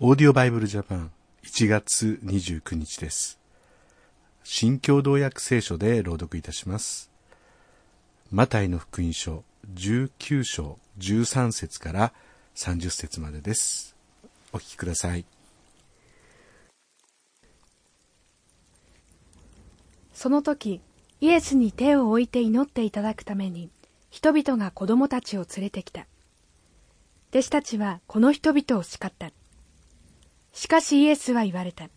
オーディオバイブルジャパン1月29日です。新共同訳聖書で朗読いたします。マタイの福音書19章13節から30節までです。お聞きください。その時、イエスに手を置いて祈っていただくために、人々が子供たちを連れてきた。弟子たちはこの人々を叱った。しかしイエスは言われた。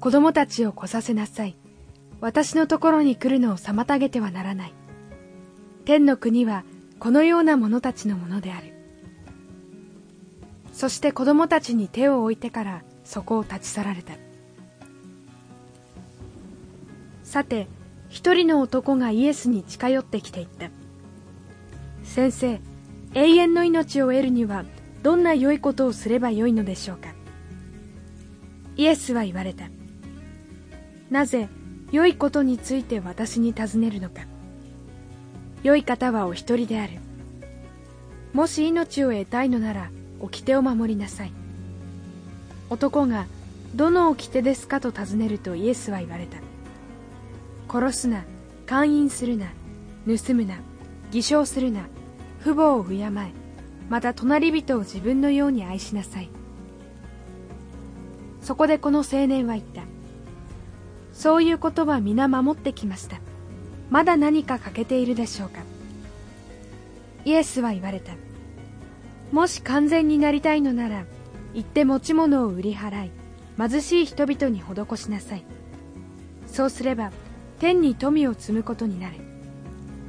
子供たちを来させなさい。私のところに来るのを妨げてはならない。天の国はこのような者たちのものである。そして子供たちに手を置いてからそこを立ち去られた。さて、一人の男がイエスに近寄ってきて言った。先生、永遠の命を得るにはどんな良いことをすればよいのでしょうかイエスは言われた。なぜ良いことについて私に尋ねるのか。良い方はお一人である。もし命を得たいのなら、掟を守りなさい。男が、どの掟ですかと尋ねるとイエスは言われた。殺すな、勧誘するな、盗むな、偽証するな、父母を敬え、また隣人を自分のように愛しなさい。そこでこの青年は言った。そういうことは皆守ってきました。まだ何か欠けているでしょうか。イエスは言われた。もし完全になりたいのなら、行って持ち物を売り払い、貧しい人々に施しなさい。そうすれば、天に富を積むことになる。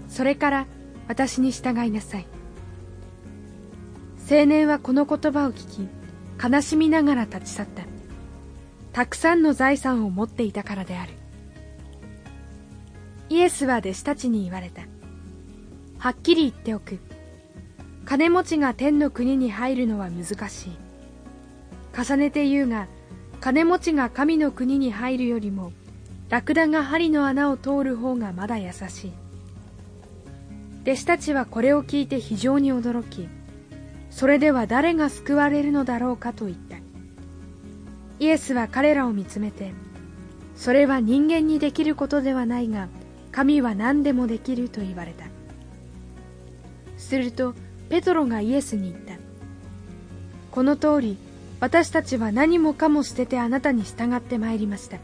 それから私に従いなさい。青年はこの言葉を聞き、悲しみながら立ち去った。たくさんの財産を持っていたからである。イエスは弟子たちに言われた。はっきり言っておく。金持ちが天の国に入るのは難しい。重ねて言うが金持ちが神の国に入るよりもラクダが針の穴を通る方がまだ優しい。弟子たちはこれを聞いて非常に驚きそれでは誰が救われるのだろうかと言った。イエスは彼らを見つめて、それは人間にできることではないが、神は何でもできると言われた。すると、ペトロがイエスに言った。この通り、私たちは何もかも捨ててあなたに従ってまいりました。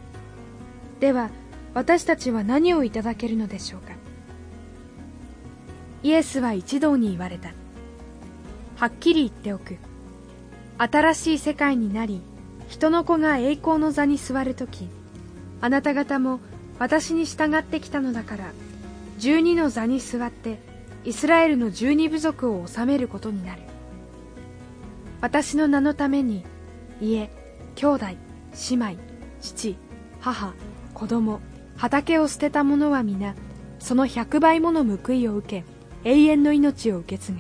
では、私たちは何をいただけるのでしょうか。イエスは一同に言われた。はっきり言っておく。新しい世界になり、人の子が栄光の座に座るとき、あなた方も私に従ってきたのだから、十二の座に座って、イスラエルの十二部族を治めることになる。私の名のために、家、兄弟、姉妹、父、母、子供、畑を捨てた者は皆、その百倍もの報いを受け、永遠の命を受け継ぐ。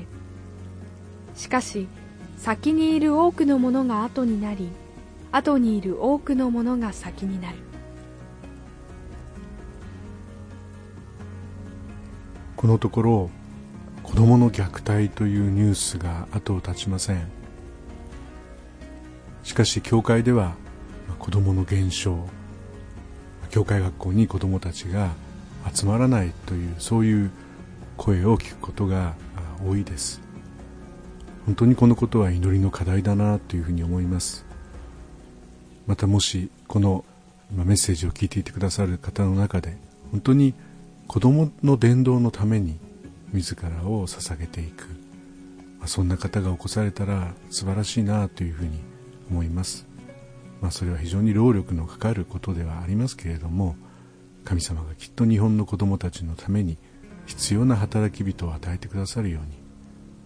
しかし、先にいる多くの者が後になり、後にいる多くのものが先になる。このところ子どもの虐待というニュースが後を絶ちません。しかし教会では子どもの減少教会学校に子どもたちが集まらないというそういう声を聞くことが多いです。本当にこのことは祈りの課題だなというふうに思います。またもしこのメッセージを聞いていてくださる方の中で本当に子供の伝道のために自らを捧げていく、まあ、そんな方が起こされたら素晴らしいなというふうに思います、まあ、それは非常に労力のかかることではありますけれども神様がきっと日本の子供たちのために必要な働き人を与えてくださるように、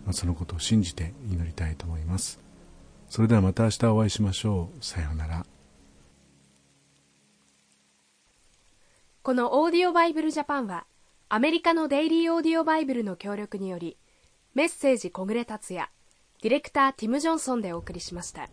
まあ、そのことを信じて祈りたいと思いますそれではまた明日お会いしましょう。さようなら。このオーディオバイブルジャパンは、アメリカのデイリーオーディオバイブルの協力により、メッセージ小暮達也、ディレクターティム・ジョンソンでお送りしました。